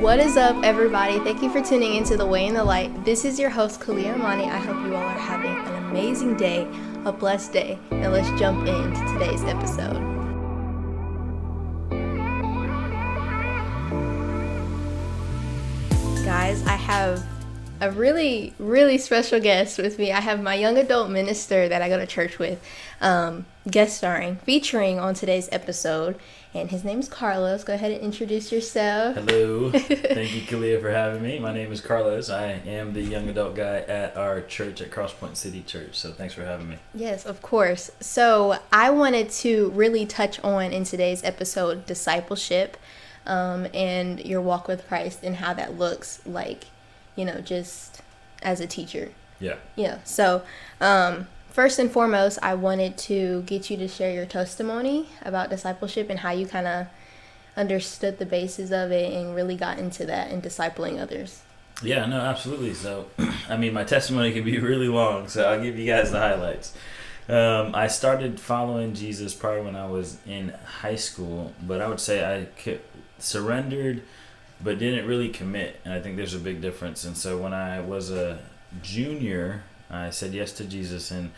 What is up, everybody? Thank you for tuning into The Way and the Light. This is your host, Caliyah Amanie. I hope you all are having an amazing day, a blessed day. Now let's jump into today's episode. Guys, I have a really, really special guest with me. I have my young adult minister that I go to church with, um, guest starring, featuring on today's episode. And his name is Carlos. Go ahead and introduce yourself. Hello. Thank you, Caliyah, for having me. My name is Carlos. I am the young adult guy at our church at Crosspoint City Church. So thanks for having me. Yes, of course. So I wanted to really touch on in today's episode discipleship um, and your walk with Christ and how that looks like, you know, just as a teacher. Yeah. Yeah. So, um, first and foremost, I wanted to get you to share your testimony about discipleship and how you kind of understood the basis of it and really got into that and discipling others. Yeah, no, absolutely. So, I mean, my testimony can be really long, so I'll give you guys the highlights. Um, I started following Jesus probably when I was in high school, but I would say I surrendered but didn't really commit. And I think there's a big difference. And so when I was a junior, I said yes to Jesus. And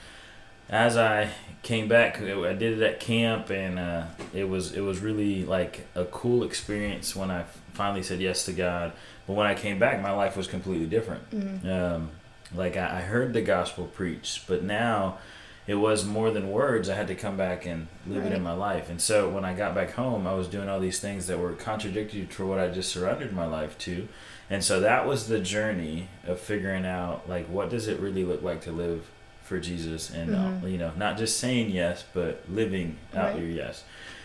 as I came back, I did it at camp, and uh, it was it was really like a cool experience when I finally said yes to God. But when I came back, my life was completely different. Mm-hmm. Um, like I, I heard the gospel preached, but now it was more than words. I had to come back and live right. it in my life. And so when I got back home, I was doing all these things that were contradictory to what I just surrendered my life to. And so that was the journey of figuring out like what does it really look like to live for Jesus and uh, mm-hmm. you know, not just saying yes, but living out right. your yes.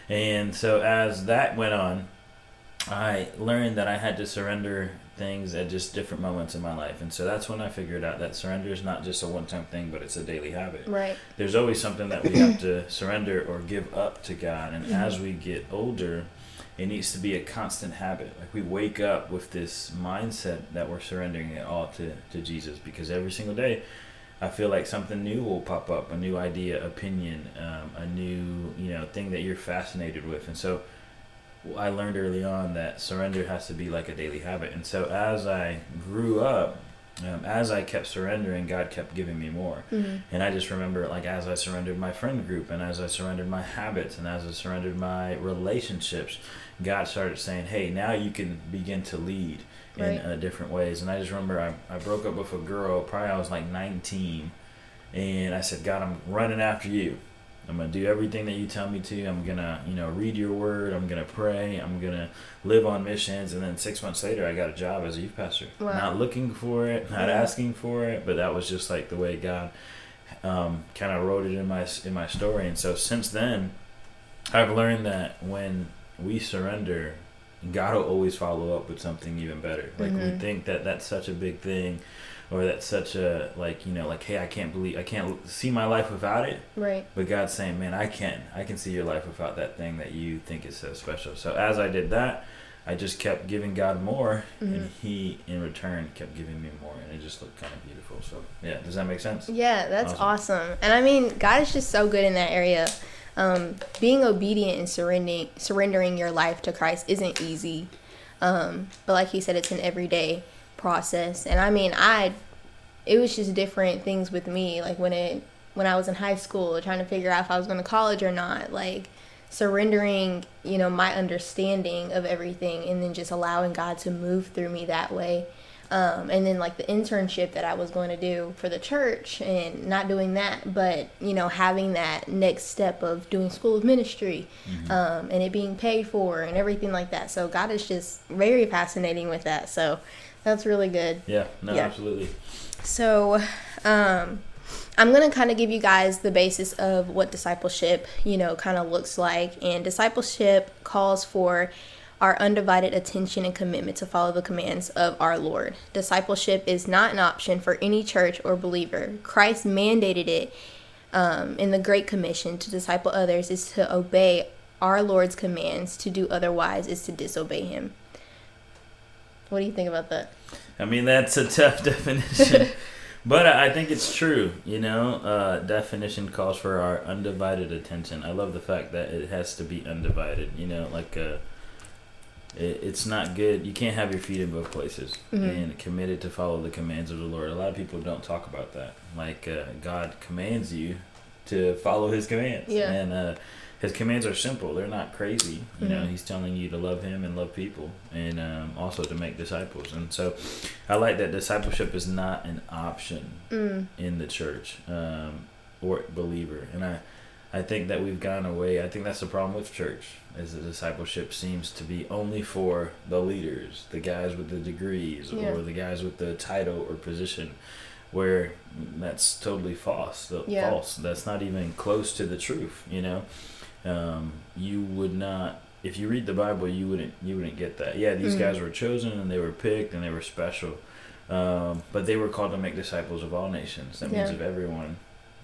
And so as that went on, I learned that I had to surrender things at just different moments in my life. And so that's when I figured out that surrender is not just a one time thing, but it's a daily habit. Right. There's always something that we have to surrender or give up to God. And mm-hmm. as we get older, it needs to be a constant habit. Like we wake up with this mindset that we're surrendering it all to, to Jesus because every single day I feel like something new will pop up, a new idea, opinion, um, a new, you know, thing that you're fascinated with. And so I learned early on that surrender has to be like a daily habit. And so as I grew up, um, as I kept surrendering, God kept giving me more. Mm-hmm. And I just remember, like, as I surrendered my friend group, and as I surrendered my habits, and as I surrendered my relationships, God started saying, "Hey, now you can begin to lead right. in uh, different ways." And I just remember I, I broke up with a girl. Probably I was like 19, and I said, "God, I'm running after you." I'm gonna do everything that you tell me to. I'm gonna, you know, read your word. I'm gonna pray. I'm gonna live on missions. And then six months later, I got a job as a youth pastor. Wow. Not looking for it, not yeah. asking for it, but that was just like the way God um, kind of wrote it in my in my story. And so since then, I've learned that when we surrender, God will always follow up with something even better. Like mm-hmm. we think that that's such a big thing or that's such a like you know like hey i can't believe i can't see my life without it right but god's saying man i can i can see your life without that thing that you think is so special so as i did that i just kept giving god more mm-hmm. and he in return kept giving me more and it just looked kind of beautiful so yeah does that make sense yeah that's awesome, awesome. and i mean god is just so good in that area um, being obedient and surrendering surrendering your life to christ isn't easy um, but like he said it's an everyday process. And I mean, I it was just different things with me. Like when it when I was in high school, trying to figure out if I was going to college or not. Like surrendering, you know, my understanding of everything, and then just allowing God to move through me that way. Um, and then like the internship that I was going to do for the church and not doing that, but you know having that next step of doing school of ministry mm-hmm. um, and it being paid for and everything like that. So God is just very fascinating with that. So that's really good. Yeah, no, yeah. absolutely. So, um, I'm going to kind of give you guys the basis of what discipleship, you know, kind of looks like. And discipleship calls for our undivided attention and commitment to follow the commands of our Lord. Discipleship is not an option for any church or believer. Christ mandated it um, in the Great Commission to disciple others is to obey our Lord's commands. To do otherwise is to disobey Him. What do you think about that? I mean, that's a tough definition. but I think it's true, you know. Uh, definition calls for our undivided attention. I love the fact that it has to be undivided. You know, like uh, it, it's not good. You can't have your feet in both places Mhm. and committed to follow the commands of the Lord. A lot of people don't talk about that. Like uh, God commands you to follow His commands, Yeah. and uh, His commands are simple. They're not crazy. You know, Mhm. He's telling you to love Him and love people, and um, also to make disciples. And so, I like that discipleship is not an option Mm. in the church um, or believer. And I, I think that we've gone away. I think that's the problem with church is that discipleship seems to be only for the leaders, the guys with the degrees, Yeah. or the guys with the title or position. Where that's totally false. The- Yeah. False. That's not even close to the truth. You know, um, you would not. If you read the Bible, you wouldn't. You wouldn't get that. Yeah, these Mhm. guys were chosen and they were picked and they were special. Um, but they were called to make disciples of all nations. That means of everyone,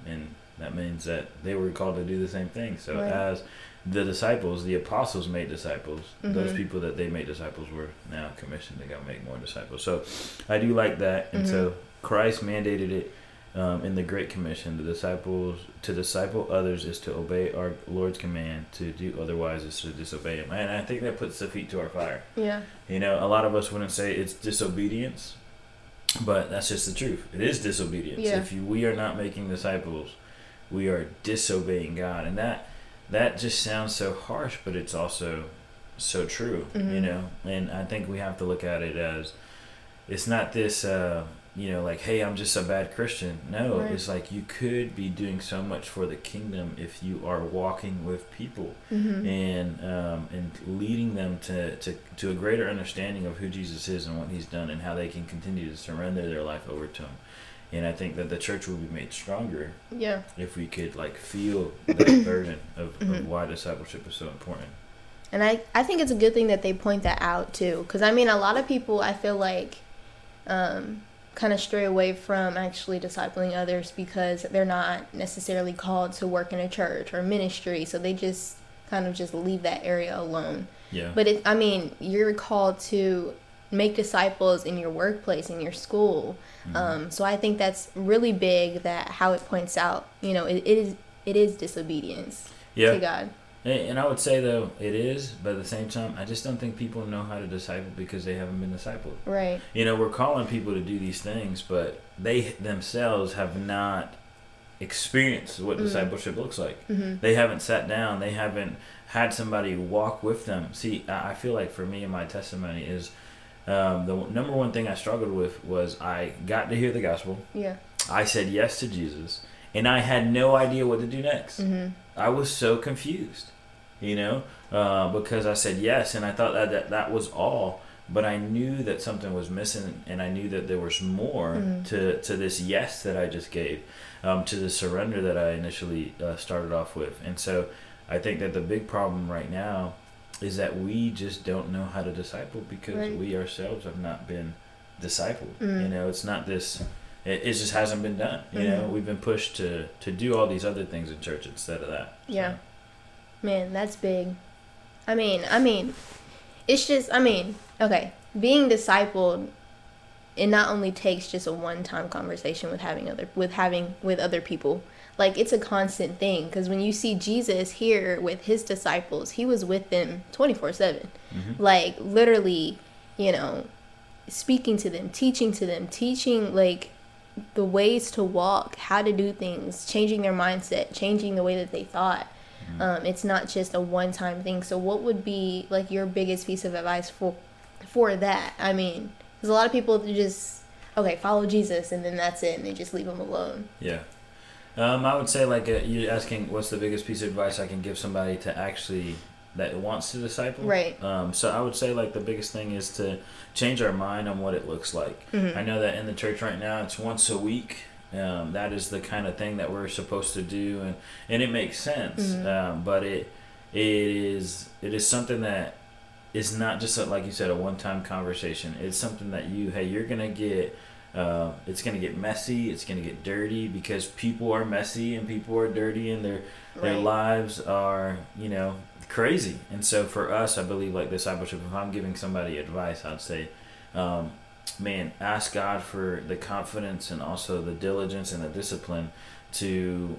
and that means that they were called to do the same thing. So Right. as the disciples, the apostles made disciples. Those Mhm. people that they made disciples were now commissioned to go make more disciples. So I do like that, and so Mhm. Christ mandated it um, in the Great Commission. The disciples to disciple others is to obey our Lord's command. To do otherwise is to disobey Him, and I think that puts the feet to our fire. Yeah. You know, a lot of us wouldn't say it's disobedience, but that's just the truth. It is disobedience. Yeah. If you, we are not making disciples, we are disobeying God, and that that just sounds so harsh, but it's also so true. You Mhm. know, and I think we have to look at it as it's not this. Uh, you know, like, hey, I'm just a bad Christian. No, Right. it's like you could be doing so much for the kingdom if you are walking with people Mm-hmm. and um, and leading them to, to to a greater understanding of who Jesus is and what He's done and how they can continue to surrender their life over to Him. And I think that the church will be made stronger Yeah. if we could like feel that burden of, Mhm. of why discipleship is so important. And I, I think it's a good thing that they point that out too. Because I mean, a lot of people, I feel like, um, kind of stray away from actually discipling others because they're not necessarily called to work in a church or ministry. So they just kind of just leave that area alone. Yeah. But it, I mean, you're called to make disciples in your workplace, in your school. Mhm. Um, so I think that's really big that how it points out, you know, it, it is it is disobedience yeah. to God. And I would say though it is, but at the same time, I just don't think people know how to disciple because they haven't been discipled. Right. You know, we're calling people to do these things, but they themselves have not experienced what Mhm. discipleship looks like. hmm They haven't sat down. They haven't had somebody walk with them. See, I I feel like for me and my testimony is um, the number one thing I struggled with was I got to hear the gospel. Yeah. I said yes to Jesus, and I had no idea what to do next. hmm I was so confused, you know, uh, because I said yes, and I thought that, that that was all. But I knew that something was missing, and I knew that there was more Mhm. to, to this yes that I just gave, um, to the surrender that I initially uh, started off with. And so I think that the big problem right now is that we just don't know how to disciple because Right. we ourselves have not been discipled. Mhm. You know, it's not this. It, it just hasn't been done. You know, Mhm. we've been pushed to to do all these other things in church instead of that. So, Yeah. Man, that's big. I mean, I mean, it's just, I mean, okay, being discipled, it not only takes just a one-time conversation with having other, with having with other people. Like it's a constant thing because when you see Jesus here with his disciples, he was with them twenty four seven. Mhm. like literally you know speaking to them teaching to them teaching like the ways to walk how to do things changing their mindset changing the way that they thought Mhm. um, it's not just a one-time thing so what would be like your biggest piece of advice for for that i mean because a lot of people just okay follow jesus and then that's it and they just leave him alone Yeah. Um, I would say like uh, you're asking what's the biggest piece of advice I can give somebody to actually that wants to disciple. Right. Um, so I would say like the biggest thing is to change our mind on what it looks like. Mhm. I know that in the church right now it's once a week. Um, that is the kind of thing that we're supposed to do, and and it makes sense. Mhm. Um, but it it is it is something that is not just a, like you said a one time conversation. It's something that you hey you're gonna get. Uh, it's gonna get messy. It's gonna get dirty because people are messy and people are dirty and their their Right. lives are you know crazy. And so for us, I believe like discipleship. If I'm giving somebody advice, I'd say, um, man, ask God for the confidence and also the diligence and the discipline to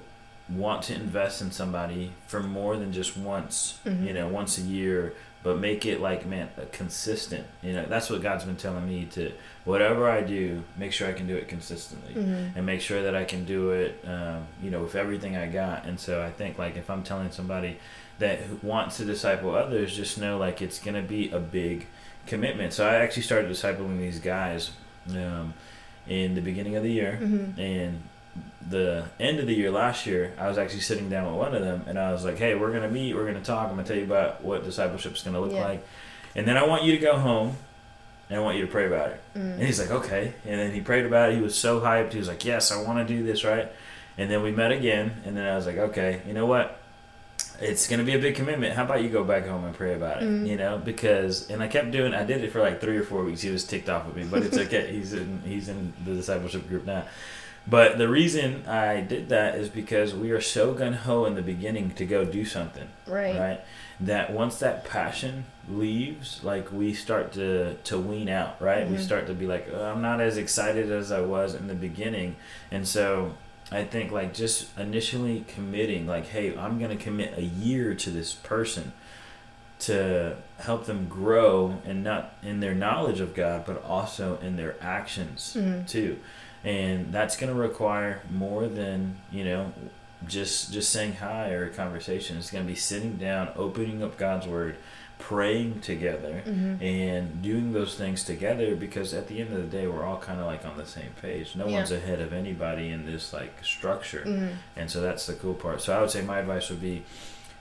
want to invest in somebody for more than just once, Mhm. you know, once a year, but make it like man a consistent. You know, that's what God's been telling me to whatever I do, make sure I can do it consistently Mhm. and make sure that I can do it, um, you know, with everything I got. And so I think like if I'm telling somebody that wants to disciple others, just know like it's gonna be a big commitment. So I actually started discipling these guys um, in the beginning of the year, Mhm. and the end of the year last year, I was actually sitting down with one of them, and I was like, "Hey, we're gonna meet. We're gonna talk. I'm gonna tell you about what discipleship is gonna look Yeah. like, and then I want you to go home." And I want you to pray about it. And Mm. he's like, okay. And then he prayed about it. He was so hyped. He was like, yes, I want to do this, right? And then we met again. And then I was like, okay, you know what? It's going to be a big commitment. How about you go back home and pray about it? Mhm. You know, because, and I kept doing, I did it for like three or four weeks. He was ticked off with me, but it's okay. he's in, he's in the discipleship group now. But the reason I did that is because we are so gun ho in the beginning to go do something Right. right that once that passion leaves like we start to to wean out right we Mhm. start to be like oh, i'm not as excited as i was in the beginning and so i think like just initially committing like hey i'm going to commit a year to this person to help them grow and not in their knowledge of god but also in their actions Mhm. too and that's going to require more than you know just just saying hi or a conversation it's going to be sitting down opening up god's word praying together Mhm. and doing those things together because at the end of the day we're all kind of like on the same page no Yeah. one's ahead of anybody in this like structure Mhm. and so that's the cool part so i would say my advice would be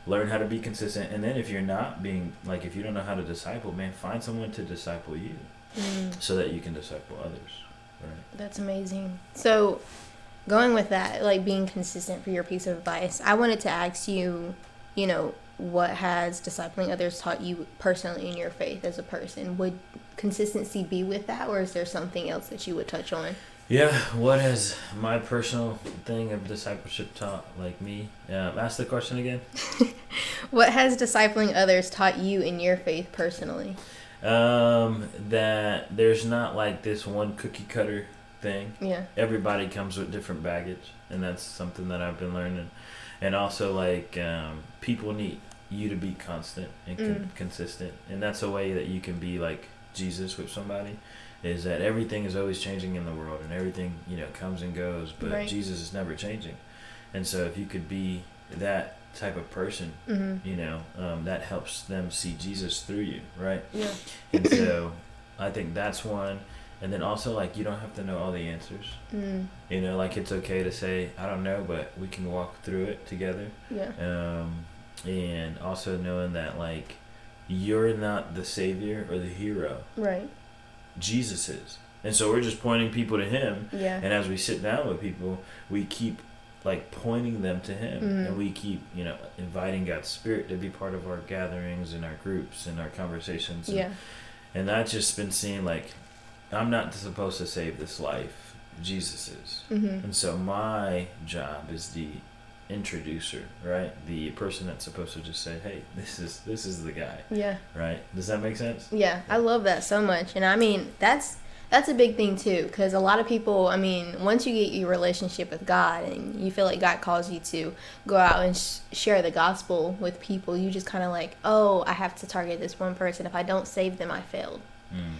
learn how to be consistent and then if you're not being like if you don't know how to disciple man find someone to disciple you Mhm. so that you can disciple others That's amazing. So, going with that, like being consistent for your piece of advice, I wanted to ask you, you know, what has discipling others taught you personally in your faith as a person? Would consistency be with that, or is there something else that you would touch on? Yeah, what has my personal thing of discipleship taught, like me? Yeah, ask the question again. What has discipling others taught you in your faith personally? Um, that there's not like this one cookie cutter thing. Yeah. Everybody comes with different baggage, and that's something that I've been learning. And also, like, um, people need you to be constant and con- Mm. consistent, and that's a way that you can be like Jesus with somebody. Is that everything is always changing in the world, and everything you know comes and goes, but Right. Jesus is never changing. And so, if you could be that type of person, Mm-hmm. you know, um, that helps them see Jesus through you, right? Yeah. And so, I think that's one. And then also, like, you don't have to know all the answers. Mm. You know, like it's okay to say, I don't know, but we can walk through it together. Yeah. Um, and also knowing that, like, you're not the savior or the hero, Right. Jesus is. And so we're just pointing people to Him. Yeah. And as we sit down with people, we keep like pointing them to Him, Mhm. and we keep you know inviting God's Spirit to be part of our gatherings and our groups and our conversations. And, Yeah. and I've just been seeing like, I'm not supposed to save this life. Jesus is. Mm-hmm. And so my job is the introducer, right? The person that's supposed to just say, "Hey, this is this is the guy," Yeah. right? Does that make sense? Yeah, I love that so much, and I mean that's that's a big thing too, because a lot of people, I mean, once you get your relationship with God and you feel like God calls you to go out and sh- share the gospel with people, you just kind of like, oh, I have to target this one person. If I don't save them, I failed. Mm.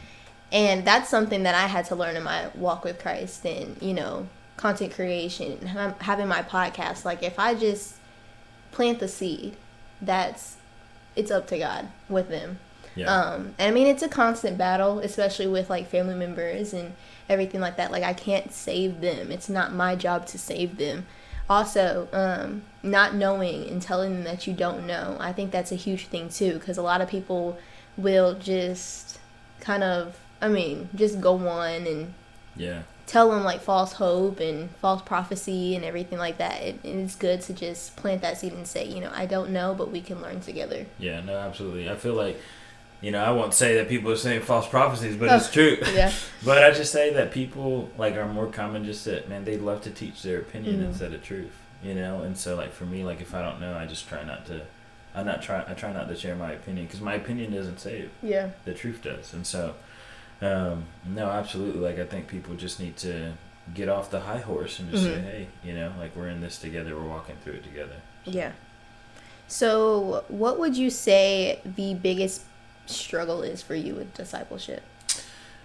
And that's something that I had to learn in my walk with Christ and, you know, content creation, and having my podcast. Like, if I just plant the seed, that's, it's up to God with them. Yeah. Um, and I mean, it's a constant battle, especially with like family members and everything like that. Like, I can't save them. It's not my job to save them. Also, um, not knowing and telling them that you don't know. I think that's a huge thing too, because a lot of people will just kind of, I mean, just go on and yeah. tell them like false hope and false prophecy and everything like that. It, it's good to just plant that seed and say, you know, I don't know, but we can learn together. Yeah, no, absolutely. I feel like, you know, I won't say that people are saying false prophecies, but Oh, it's true. Yeah. but I just say that people like are more common just that man they love to teach their opinion Mhm. instead of truth, you know. And so like for me, like if I don't know, I just try not to. I'm not try. I try not to share my opinion because my opinion doesn't save. Yeah. The truth does, and so. Um, no, absolutely. Like I think people just need to get off the high horse and just say, Mhm. hey, you know, like we're in this together. We're walking through it together. Yeah. So, what would you say the biggest struggle is for you with discipleship?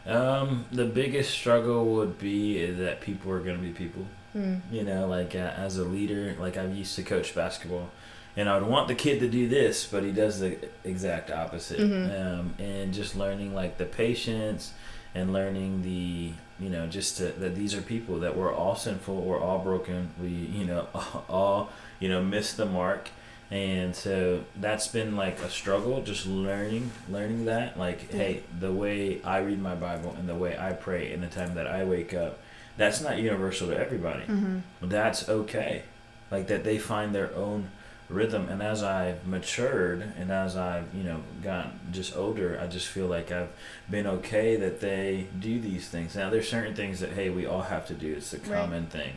Um, the biggest struggle would be that people are going to be people. Mm. You know, like uh, as a leader, like I've used to coach basketball, and I would want the kid to do this, but he does the exact opposite. Mhm. Um, and just learning like the patience and learning the you know just to, that these are people that we're all sinful, we're all broken, we you know all you know miss the mark. And so that's been like a struggle, just learning, learning that. Like, hey, the way I read my Bible and the way I pray and the time that I wake up, that's not universal to everybody Mm-hmm. that's okay. Like that they find their own rhythm. And as I've matured and as I've, you know, gotten just older, I just feel like I've been okay that they do these things. Now there's certain things that hey we all have to do. It's a Right. common thing.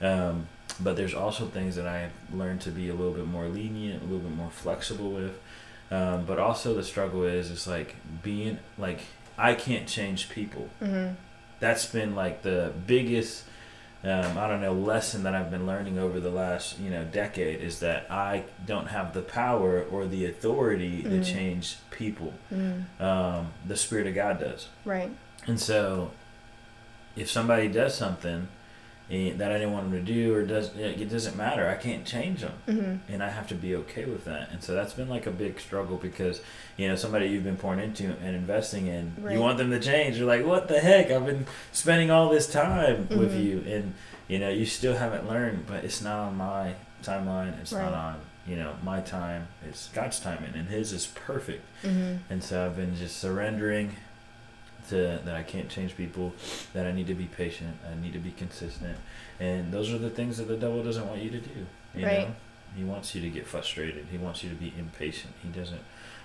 Um, but there's also things that I've learned to be a little bit more lenient, a little bit more flexible with. Um, but also the struggle is it's like being like I can't change people Mm-hmm. that's been like the biggest um, I don't know lesson that I've been learning over the last you know decade is that I don't have the power or the authority to Mhm. change people. Mm. Um, the Spirit of God does, Right. and so if somebody does something that I didn't want them to do or does it doesn't matter. I can't change them Mm-hmm. and I have to be okay with that. And so that's been like a big struggle because you know somebody you've been pouring into and investing in, Right. you want them to change. You're like, what the heck? I've been spending all this time with Mhm. you, and you know you still haven't learned. But it's not on my timeline. It's not on you know my time. It's God's timing, and His is perfect. Mm-hmm. And so I've been just surrendering to that I can't change people, that I need to be patient, I need to be consistent, and those are the things that the devil doesn't want you to do. You Right. know, he wants you to get frustrated. He wants you to be impatient. He doesn't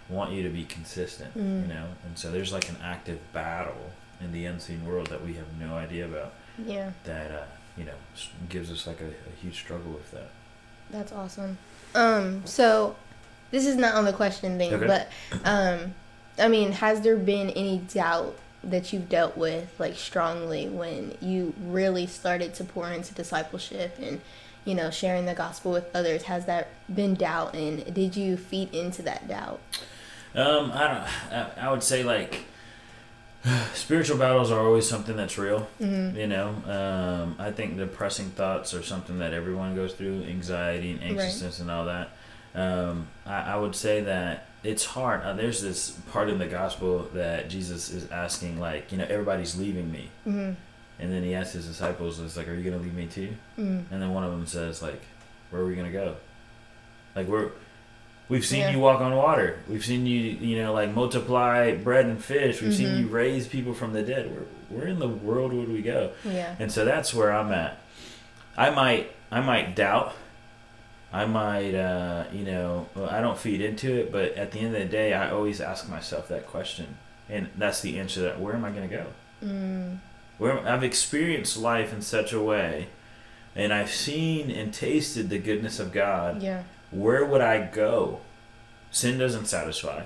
want you to be consistent. Mm. You know, and so there's like an active battle in the unseen world that we have no idea about. Yeah. That uh, you know gives us like a, a huge struggle with that. That's awesome. Um, so this is not on the question thing, Okay. but um, I mean, has there been any doubt that you've dealt with like strongly when you really started to pour into discipleship and you know sharing the gospel with others? Has that been doubt, and did you feed into that doubt? Um, I don't. I, I would say like spiritual battles are always something that's real. Mm-hmm. You know, um, I think depressing thoughts are something that everyone goes through, anxiety and anxiousness and all that. Um, I, I would say that it's hard. Uh, there's this part in the gospel that Jesus is asking, like, you know, everybody's leaving me. Mm-hmm. And then he asks his disciples, it's like, are you going to leave me too? Mm-hmm. And then one of them says, like, where are we going to go? Like, we're. We've seen Yeah. you walk on water. We've seen you, you know, like multiply bread and fish. We've seen Mhm. you raise people from the dead. Where, where in the world would we go? Yeah. And so that's where I'm at. I might I might doubt. I might uh, you know well, I don't feed into it, but at the end of the day, I always ask myself that question, and that's the answer. That where am I going to go? Mm. Where I've experienced life in such a way, and I've seen and tasted the goodness of God. Yeah. Where would I go? Sin doesn't satisfy,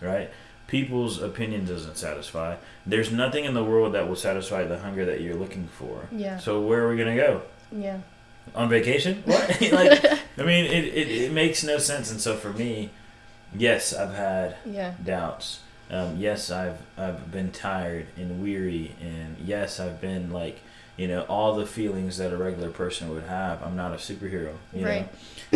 right? People's opinion doesn't satisfy. There's nothing in the world that will satisfy the hunger that you're looking for. Yeah. So where are we gonna go? Yeah. On vacation? What? like, I mean, it, it, it makes no sense. And so for me, yes, I've had Yeah. doubts. Um, yes, I've I've been tired and weary, and yes, I've been like, you know, all the feelings that a regular person would have. I'm not a superhero, you Right.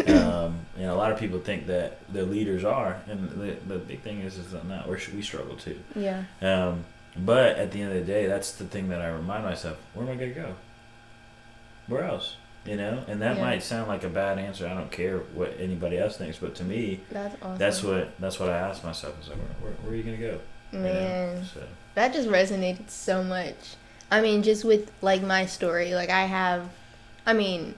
know. um, you know, a lot of people think that the leaders are, and the the big thing is is that not. Where should we struggle too? Yeah. Um, but at the end of the day, that's the thing that I remind myself: where am I gonna go? Where else? You know, and that Yeah. might sound like a bad answer. I don't care what anybody else thinks, but to me, That's awesome. that's what that's what I ask myself: is like, where, where, where are you gonna go? Man. So, that just resonated so much. I mean, just with like my story, like I have, I mean,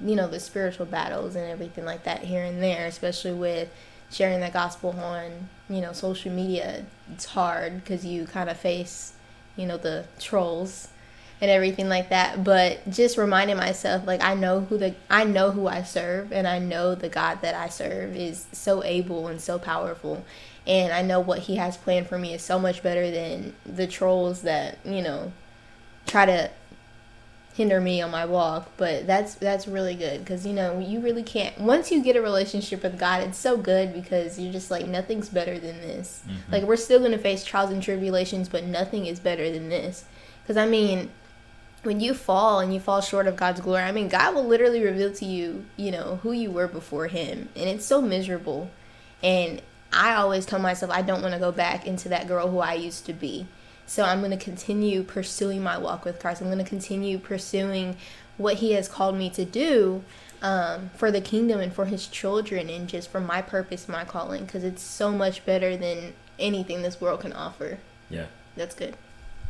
you know, the spiritual battles and everything like that here and there, especially with sharing the gospel on, you know, social media. It's hard because you kind of face, you know, the trolls and everything like that. But just reminding myself, like I know who the I know who I serve, and I know the God that I serve is so able and so powerful and I know what he has planned for me is so much better than the trolls that you know try to hinder me on my walk. But that's that's really good because you know you really can't. Once you get a relationship with God, it's so good because you're just like nothing's better than this. Mhm. Like we're still gonna face trials and tribulations, but nothing is better than this. Because I mean, when you fall and you fall short of God's glory, I mean, God will literally reveal to you, you know, who you were before Him, and it's so miserable. And I always tell myself I don't want to go back into that girl who I used to be. So I'm going to continue pursuing my walk with Christ. I'm going to continue pursuing what He has called me to do um, for the kingdom and for His children, and just for my purpose, my calling, because it's so much better than anything this world can offer. Yeah. That's good.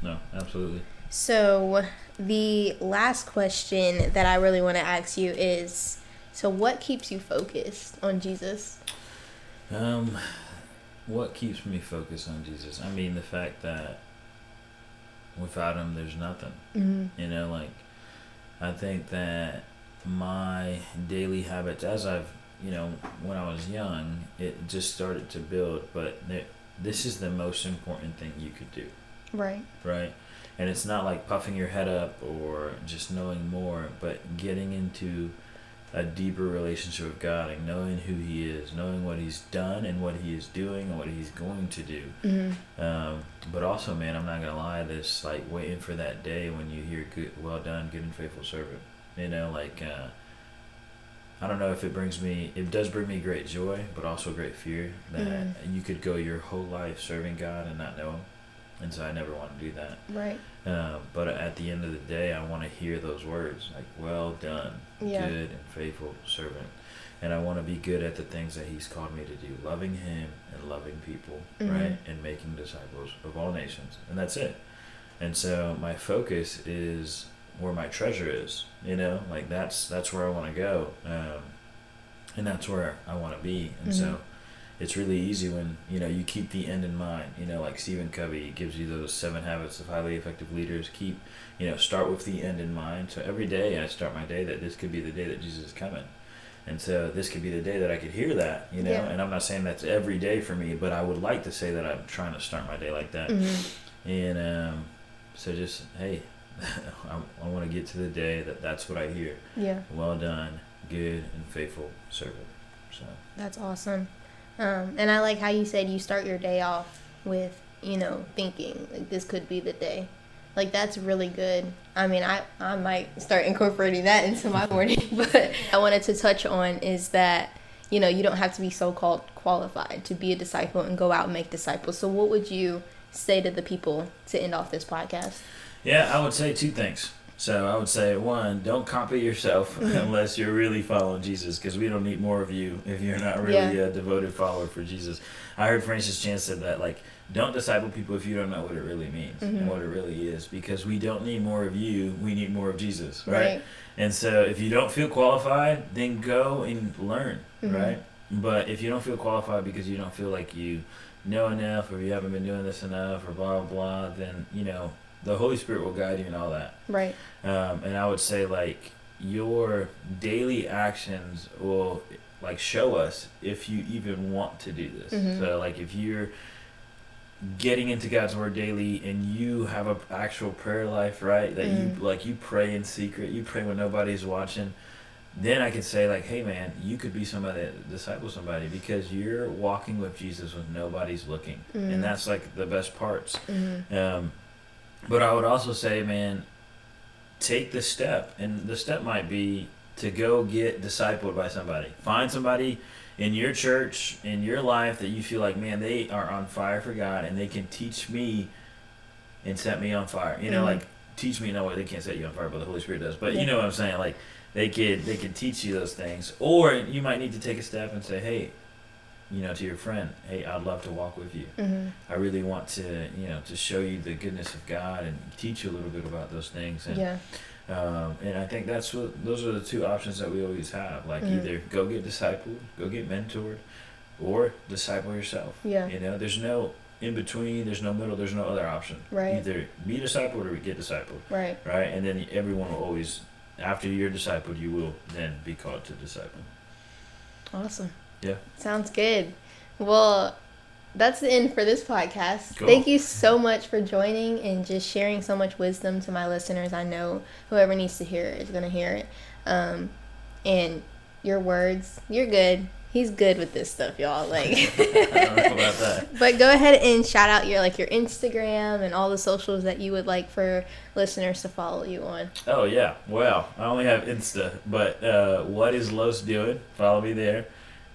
No, absolutely. So, the last question that I really want to ask you is so, what keeps you focused on Jesus? Um, what keeps me focused on Jesus? I mean, the fact that without him, there's nothing. Mm-hmm. You know, like I think that my daily habits, as I've, you know, when I was young, it just started to build. But th- this is the most important thing you could do, Right. right? And it's not like puffing your head up or just knowing more, but getting into a deeper relationship with God and knowing who He is, knowing what He's done and what He is doing and what He's going to do. Mm-hmm. Um, but also, man, I'm not gonna lie. This like waiting for that day when you hear "good, well done, good and faithful servant." You know, like uh, I don't know if it brings me. It does bring me great joy, but also great fear that Mhm. you could go your whole life serving God and not know Him. And so I never want to do that. Right. Uh, but at the end of the day, I want to hear those words like "well done, Yeah. good and faithful servant." And I want to be good at the things that He's called me to do, loving Him and loving people, Mhm. right, and making disciples of all nations, and that's it. And so my focus is where my treasure is, you know, like that's that's where I want to go, um, and that's where I want to be. And so Mhm. It's really easy when you know you keep the end in mind. You know, like Stephen Covey gives you those seven habits of highly effective leaders. Keep, you know, start with the end in mind. So every day I start my day that this could be the day that Jesus is coming. And so this could be the day that I could hear that, you know. Yeah. And I'm not saying that's every day for me, but I would like to say that I'm trying to start my day like that. Mm-hmm. And um, so just hey, I, I want to get to the day that that's what I hear. Yeah. Well done, good and faithful servant. So That's awesome. Um, and I like how you said you start your day off with, you know, thinking like this could be the day. Like that's really good. I mean, I I might start incorporating that into my morning. But I wanted to touch on is that you know you don't have to be so called qualified to be a disciple and go out and make disciples. So what would you say to the people to end off this podcast? Yeah, I would say two things. So I would say one, don't copy yourself Mhm. unless you're really following Jesus, because we don't need more of you if you're not really a devoted follower for Jesus. I heard Francis Chan said that like, don't disciple people if you don't know what it really means Mhm. and what it really is, because we don't need more of you. We need more of Jesus, right? Right. And so if you don't feel qualified, then go and learn, Mhm. right? But if you don't feel qualified because you don't feel like you know enough or you haven't been doing this enough or blah blah blah, then you know the Holy Spirit will guide you in all that. Right. Um, and I would say like your daily actions will like show us if you even want to do this. Mhm. So like if you're getting into God's word daily and you have a actual prayer life, right? That Mhm. you like you pray in secret, you pray when nobody's watching. Then I could say like, hey man, you could be somebody that disciple somebody because you're walking with Jesus when nobody's looking, Mhm. and that's like the best parts. hmm Um, but I would also say, man, take the step, and the step might be to go get discipled by somebody. Find somebody in your church, in your life that you feel like, man, they are on fire for God, and they can teach me and set me on fire. You know, Mhm. like teach me. No, way they can't set you on fire, but the Holy Spirit does. But Yeah. you know what I'm saying? Like they could they could teach you those things, or you might need to take a step and say, hey. You know, to your friend, hey, I'd love to walk with you. hmm I really want to, you know, to show you the goodness of God and teach you a little bit about those things. And Yeah. um, and I think that's what those are the two options that we always have. Like Mhm. either go get discipled, go get mentored, or disciple yourself. Yeah. You know, there's no in between. There's no middle. There's no other option. Right. Either be discipled or get discipled. Right. Right. And then everyone will always, after you're discipled, you will then be called to disciple. Awesome. Yeah. Sounds good. Well, that's the end for this podcast. Cool. Thank you so much for joining and just sharing so much wisdom to my listeners. I know whoever needs to hear it is going to hear it. Um, and your words, you're good. He's good with this stuff, y'all. Like, I don't know about that. but go ahead and shout out your like your Instagram and all the socials that you would like for listeners to follow you on. Oh yeah. Well, I only have Insta, but uh, what is Los doing? Follow me there,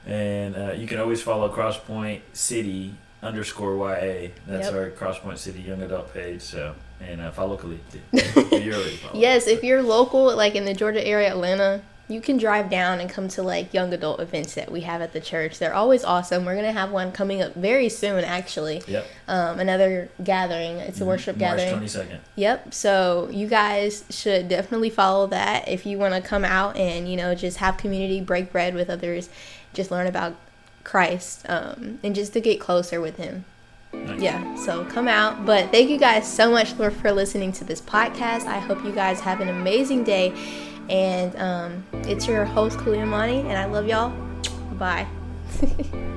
and uh, you can always follow Crosspoint City underscore YA. That's Yep. our Crosspoint City young adult page. So and uh, follow Caliyah too. You're already following. Yes, if you're local, like in the Georgia area, Atlanta, you can drive down and come to like young adult events that we have at the church. They're always awesome. We're gonna have one coming up very soon, actually. Yep. Um, another gathering. It's a worship March gathering. twenty second. Yep. So you guys should definitely follow that if you want to come out and you know just have community, break bread with others, just learn about Christ, um, and just to get closer with Him. Yeah. So come out. But thank you guys so much for for listening to this podcast. I hope you guys have an amazing day. And um, it's your host Caliyah Amanie, and I love y'all. Bye.